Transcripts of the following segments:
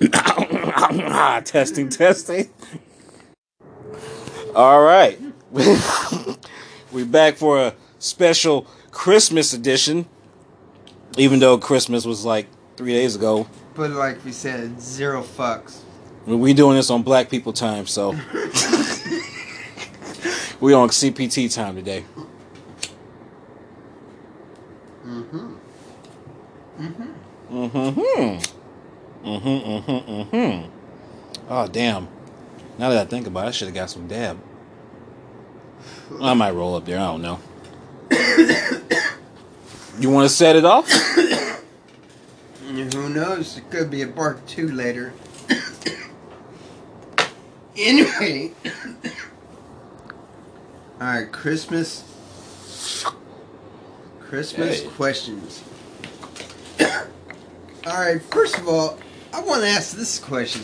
testing, testing. All right. We're back for a special Christmas edition. Even though Christmas was like three days ago. But like we said, zero fucks. We doing this on black people time, so we on CPT time today. Mm-hmm. Mm-hmm. Mm-hmm. Mm-hmm. Mm-hmm. Mm-hmm. Oh damn. Now that I think about it, I should have got some dab. I might roll up there, I don't know. you wanna set it off? Who knows? It could be a part two later. anyway. Alright, Christmas. Christmas Hey. questions. Alright, first of all, I want to ask this question.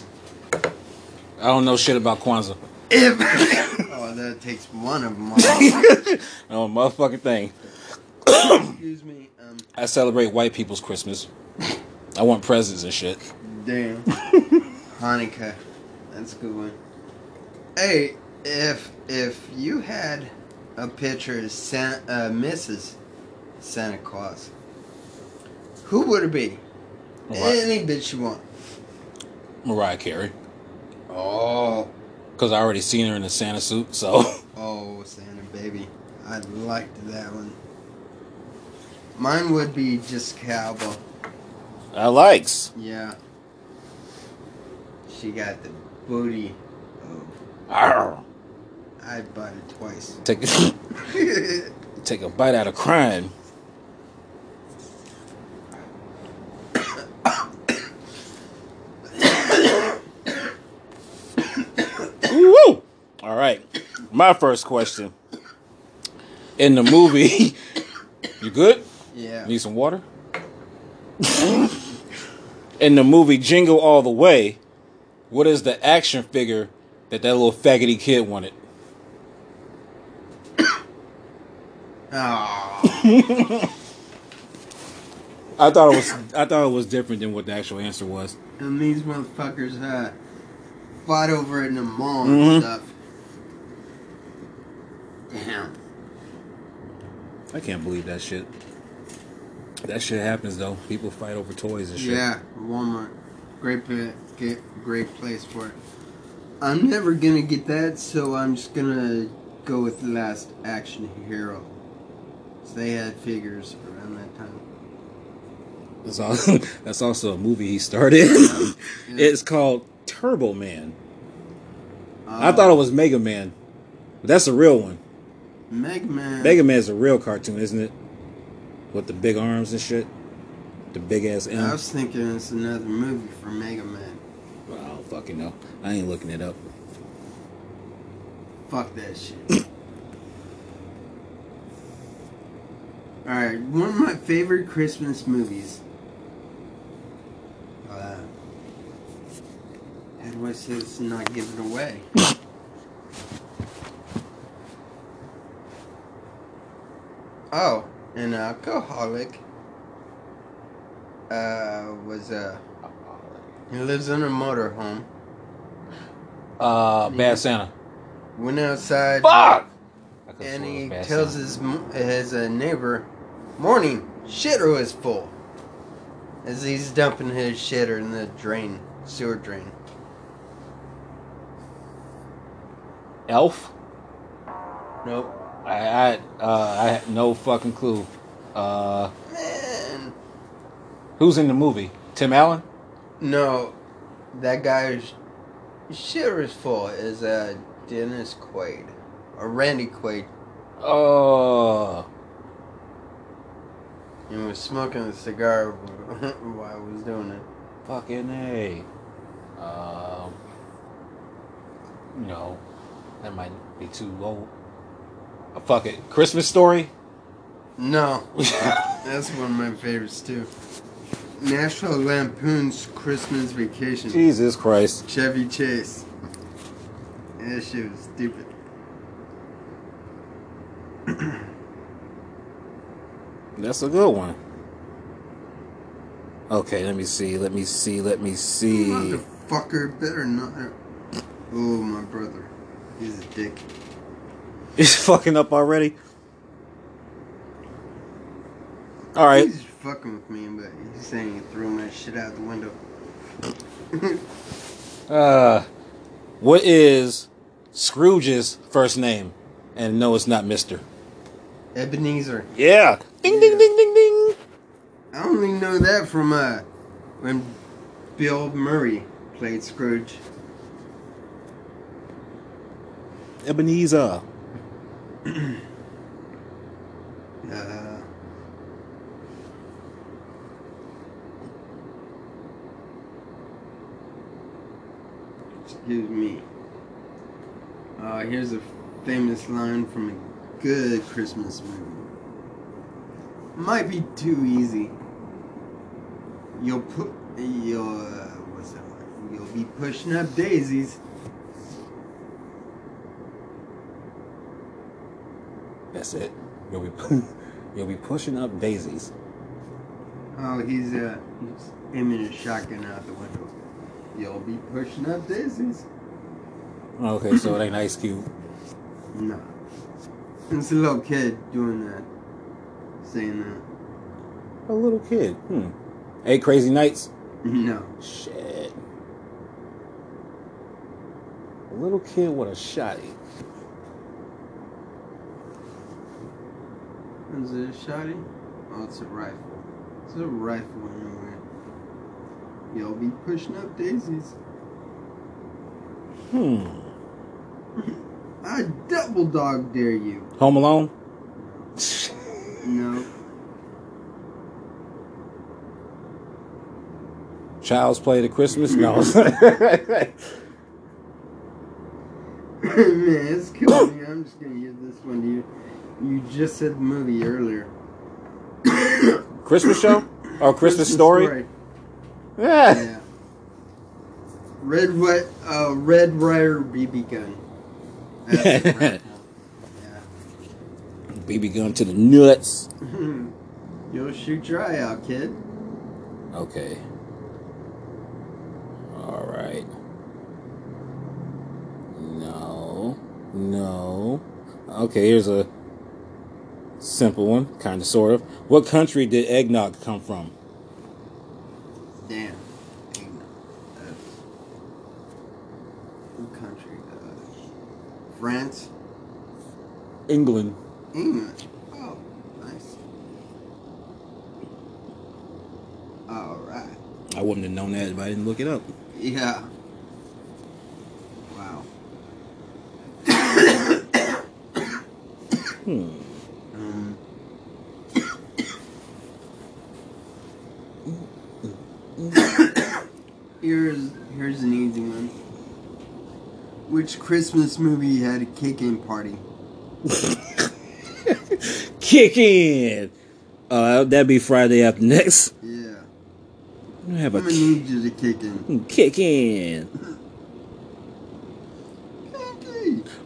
I don't know shit about Kwanzaa. If. oh, that takes one of them off. No motherfucking thing. Excuse me. Um, I celebrate white people's Christmas. I want presents and shit. damn. Hanukkah. That's a good one. Hey, if if you had a picture of Santa, uh, Mrs. Santa Claus, who would it be? Mariah, Any bitch you want. Mariah Carey. Oh, Because I already seen her in a Santa suit, so. oh, Santa baby. I liked that one. Mine would be Jessica Alba. I likes. Yeah. She got the booty. Oh, Arr. I bought it twice. Take, take a bite out of crime. All right. My first question. In the movie, you good? yeah. Need some water? In the movie Jingle All the Way, what is the action figure that that little faggoty kid wanted? Oh, I thought it was I thought it was different than what the actual answer was. and these motherfuckers uh, fought over it in the mall Mhm. and stuff. Damn. I can't believe that shit. That shit happens though. People fight over toys and shit. Yeah, Walmart. Great, pa- get, great place for it. I'm never gonna get that, so I'm just gonna go with the last action hero. So they had figures around that time. That's, all, that's also a movie he started. in. It's called Turbo Man. I oh. thought it was Mega Man. But that's a real one. Mega Man. Mega Man's a real cartoon, isn't it? With the big arms and shit. The big ass M. I was thinking it's another movie for Mega Man. Well, I don't fucking know. I ain't looking it up. Fuck that shit. Alright, one of my favorite Christmas movies. Uh, how do I say this and not give it away? oh, an alcoholic uh, was uh, he lives in a motorhome. Uh, Bad Santa. Went outside. Fuck! And he tells his his uh, neighbor, "Morning, shitter is full." As he's dumping his shitter in the drain, sewer drain. Elf. Nope. I I uh, I had no fucking clue. Uh, Man, who's in the movie? Tim Allen. no, that guy's shitter is full is uh Dennis Quaid or Randy Quaid. Oh, He was smoking a cigar while I was doing it. fucking a. Um, no, that might be too old. Fuck it. Christmas Story. No, that's one of my favorites too. National Lampoon's Christmas Vacation. Jesus Christ. Chevy Chase. That shit was stupid. That's a good one. Okay, let me see. Let me see. Let me see. Motherfucker, better not. Oh, my brother. He's a dick. He's fucking up already. All right. He's fucking with me, but he's saying he threw my shit out the window. Uh, what is Scrooge's first name? And no, it's not Mister. Ebenezer. Yeah. Ding ding ding ding ding. I only know that from uh when Bill Murray played Scrooge. Ebenezer. Uh, excuse me. Uh, here's a famous line from a good Christmas movie. Might be too easy. You'll put you'll uh, what's that? You'll be pushing up daisies. That's it. You'll be you'll be pushing up daisies. Oh, he's uh he's aiming a shotgun out the window. You'll be pushing up daisies. Okay, so it ain't Ice Cube. No. It's a little kid doing that. Saying that. A little kid. Hmm. Eight Crazy Nights. No. Shit. A little kid with a shotty. Is it a shotty? Oh, it's a rifle. It's a rifle anyway. Y'all be pushing up daisies. Hmm. I double dog dare you. Home Alone. No. Child's Play to Christmas. No. Man, it's killing me. I'm just gonna give this one to you. You just said the movie earlier. Christmas show or Christmas, story? Yeah. Yeah. Red White, uh, Red Ryder BB gun. Right BB gun to the nuts. You'll shoot your eye out, kid. Okay. All right. No. No. Okay, here's a simple one, kind of, sort of. What country did eggnog come from? Damn. What country? Uh, France, England. England. Oh, nice. All right. I wouldn't have known that if I didn't look it up. Yeah. Wow. Hmm. here's here's an easy one. Which Christmas movie had a kick-in party? Kick in. Uh, that'd be Friday after next. Yeah. I have I'm a gonna need you to kick in. kick in.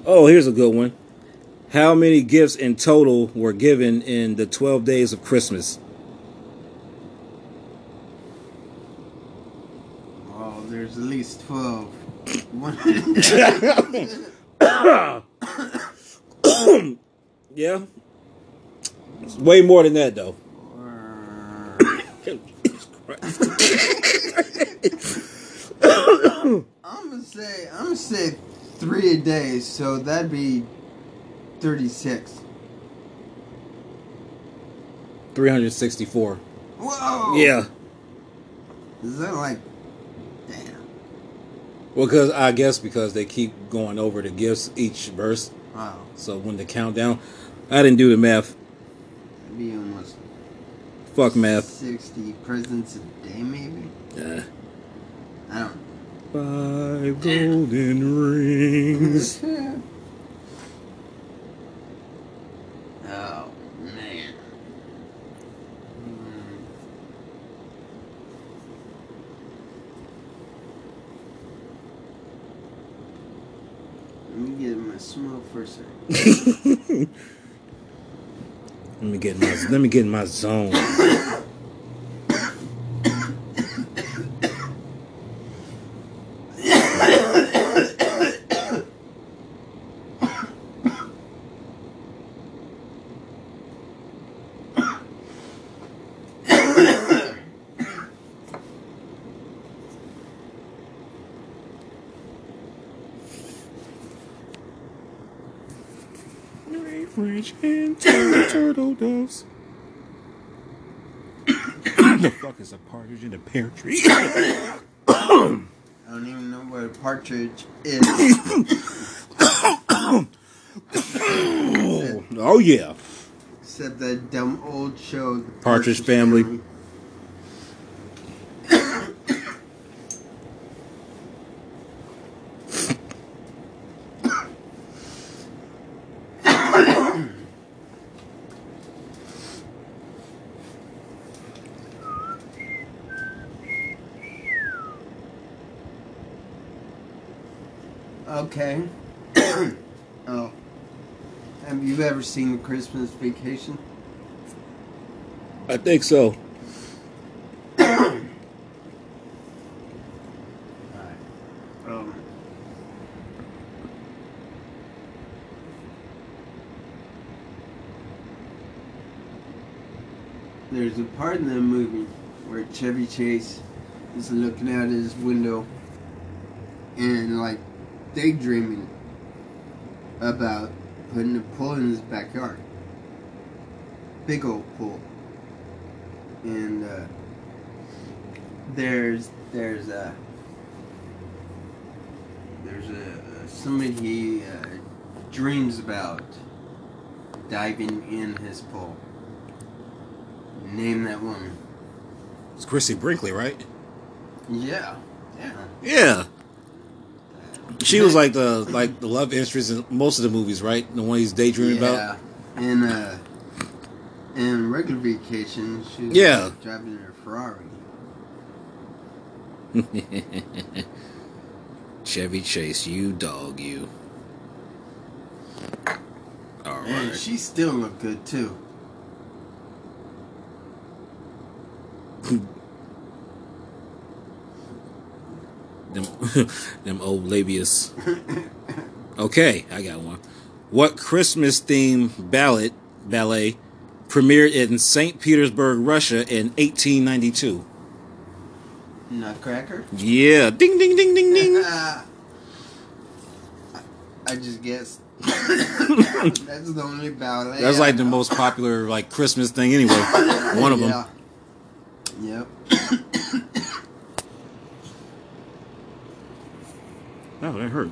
Oh, here's a good one. How many gifts in total were given in the 12 days of Christmas? Oh, twelve. One. Yeah. It's way more than that, though. I'm gonna say I'm gonna say three a day, so that'd be thirty-six. 364. Whoa! Yeah. Is that like? Well, because I guess because they keep going over the gifts each verse. Wow. So when the countdown, I didn't do the math. That'd be almost Fuck math. sixty presents a day, maybe. Yeah. I don't. Five golden rings. oh man. Hmm. Let me get Let me get in my let me get in my zone. French and turtle doves. the fuck is a partridge in a pear tree? I don't even know what a partridge is. oh yeah. Except that dumb old show, The Partridge Family. Okay. oh. Have you ever seen the Christmas Vacation? I think so. Um, there's a part in the movie where Chevy Chase is looking out his window and like daydreaming about putting a pool in his backyard. Big old pool. And uh, there's there's a there's a somebody he uh, dreams about diving in his pool. Name that woman. It's Christie Brinkley, right? Yeah, yeah. Yeah. She was like the like the love interest in most of the movies, right? The one he's daydreaming about. Yeah, and uh, in regular vacation, she was Yeah. like, driving her Ferrari. Chevy Chase, you dog, you. All And she still looked good too. them, them old labius. Okay, I got one. What Christmas themed ballad ballet premiered in St. Petersburg, Russia in 1892? Nutcracker. Yeah, ding ding ding ding ding. I just guessed. That's the only ballet. That's like the most popular like Christmas thing anyway. One of them. Yeah. Yep. Oh, that hurt.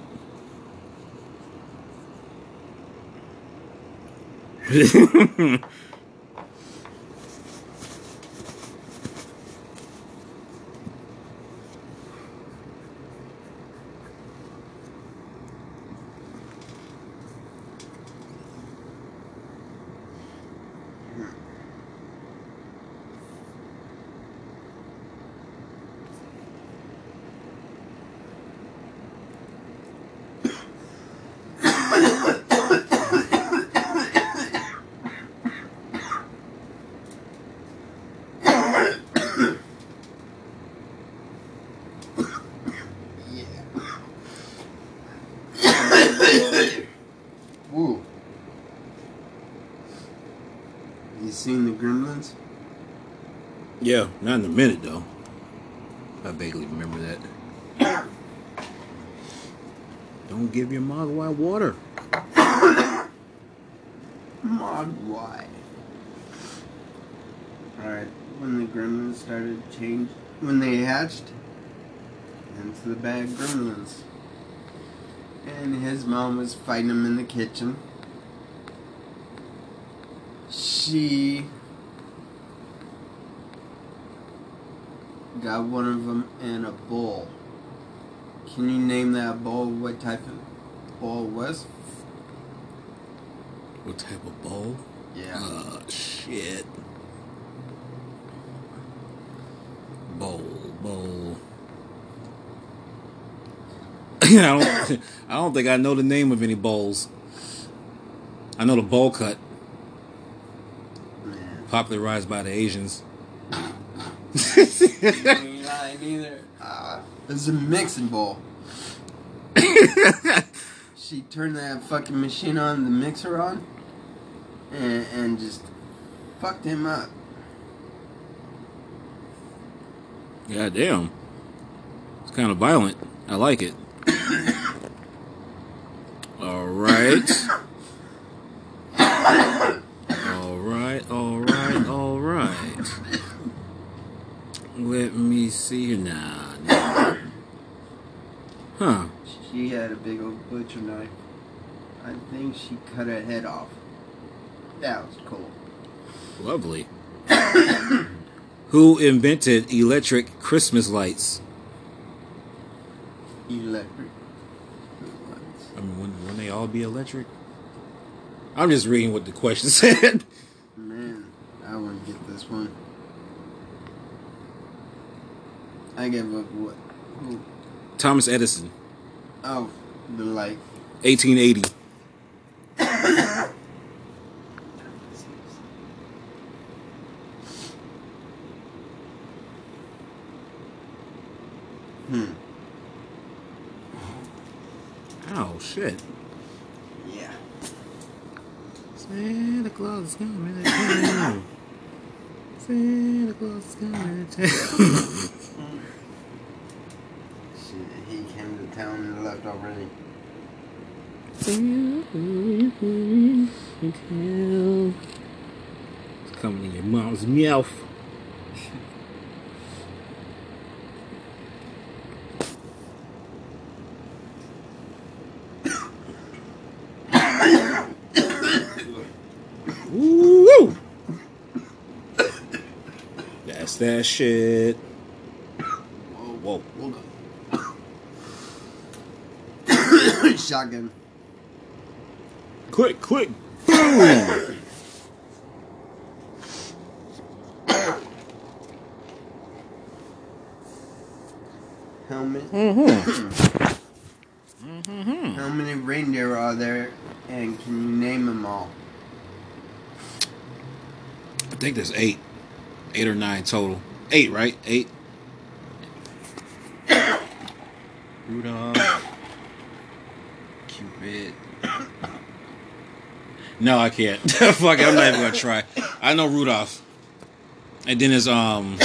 Woo. You seen Yeah, not in a minute though. I vaguely remember that. Don't give your mogwai water. Mogwai. Alright, when the gremlins started change, when they hatched, into the bad gremlins. And his mom was fighting him in the kitchen. She got one of them in a bowl. Can you name that bowl? What type of bowl was? What type of bowl? Yeah. Uh, shit. Bowl, bowl. I don't. I don't think I know the name of any bowls. I know the bowl cut, Man. popularized by the Asians. ain't lying either. Uh, it's a mixing bowl. she turned that fucking machine on, the mixer on, and, and just fucked him up. God damn. It's kind of violent. I like it. All right. See. Nah. nah. Huh. She had a big old butcher knife. I think she cut her head off. That was cool. Lovely. Who invented electric Christmas lights? Electric. I mean, wouldn't, wouldn't they all be electric? I'm just reading what the question said. Man, I wouldn't get this one. I gave up what? Who? Thomas Edison, Oh, the light. 1880. Hmm. Oh, shit. Yeah. Santa Claus is coming to town. Santa Claus is coming to town. Shit, he came to town and left already. It's coming in your mom's mouth. That's that shit. Whoa. Shotgun. Quick, quick. Boom! Helmet. Mm-hmm. How many reindeer are there, and can you name them all? I think there's eight. Eight or nine total. Eight, right? Eight. Rudolph. Cupid. No, I can't. Fuck it, I'm not even gonna try. I know Rudolph. And then there's um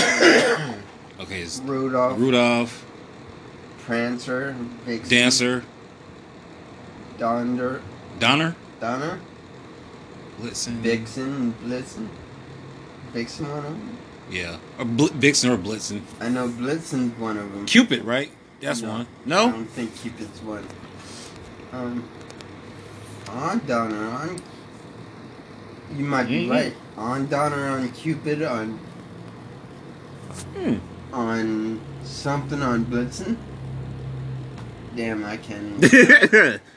Okay, it's Rudolph, Rudolph, Prancer, Vixen, Dancer, Donder, Donner, Donner, Blitzen. Vixen, Blitzen. Vixen, one of them. Yeah. Or Bl- Vixen or Blitzen. I know Blitzen's one of them. Cupid, right? That's No. one. No? I don't think Cupid's one. Um, on Donner, on. You might be Mhm. right. On Donner, on Cupid, on Hmm. on something on Blitzen. Damn, I can't. Even.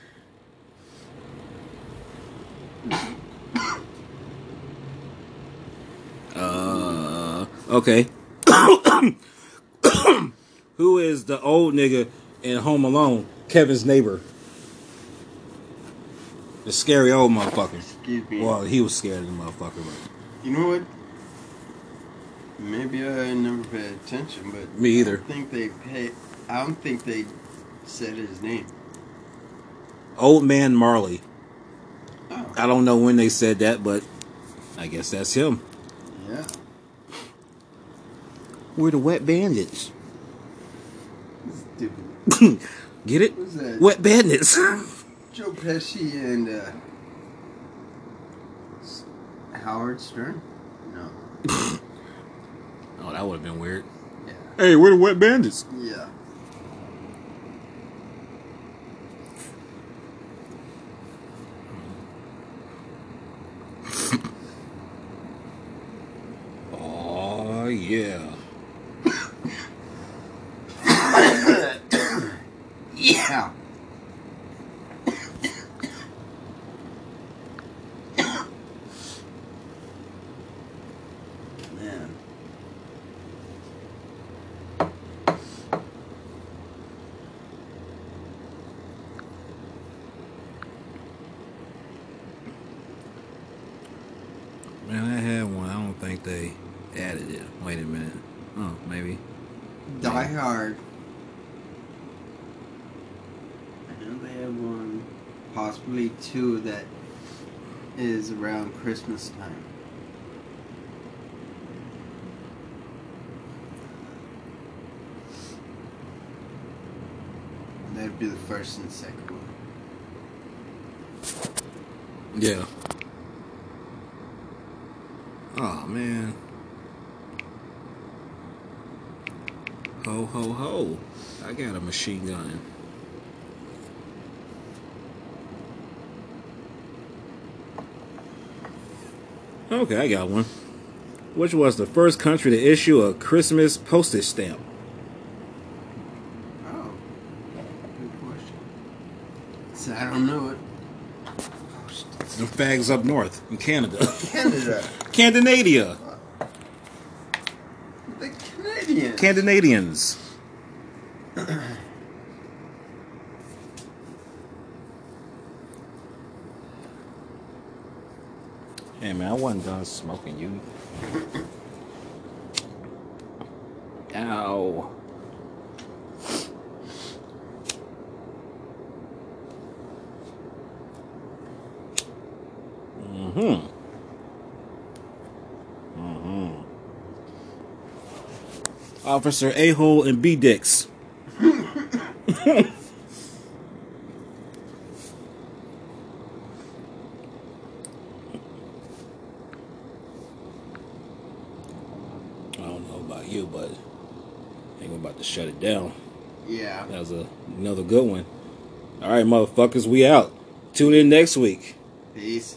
uh, okay. Who is the old nigga in Home Alone? Kevin's neighbor. The scary old motherfucker. Excuse me. Well, he was scared of the motherfucker, but You know what? Maybe I never paid attention, but Me either. I don't think they pay. I don't think they said his name. Old Man Marley. Oh, I don't know when they said that, but I guess that's him. yeah. We're the wet bandits. Stupid. Get it? Wet bandits. Joe Pesci and uh, S- Howard Stern. No. oh, that would have been weird. Yeah. Hey, we're the wet bandits. Yeah. Oh yeah. Yeah. Man. Man, I had one. I don't think they added it. Wait a minute. Oh, maybe. Die Hard. I know they have one, possibly two, that is around Christmas time. That'd be the first and second one. Yeah. Oh man. Ho ho ho! I got a machine gun. Okay, I got one. Which was the first country to issue a Christmas postage stamp? Oh, good question. So I don't know it. Fags up north in Canada. Canada. Canadadia. The Canadians. Canadians. hey man, I wasn't done smoking you. Ow. Mm-hmm. Mm-hmm. Officer A-hole and B-dicks. I don't know about you, but I think we're about to shut it down. yeah. That was a, another good one. All right, motherfuckers, we out. Tune in next week. Peace.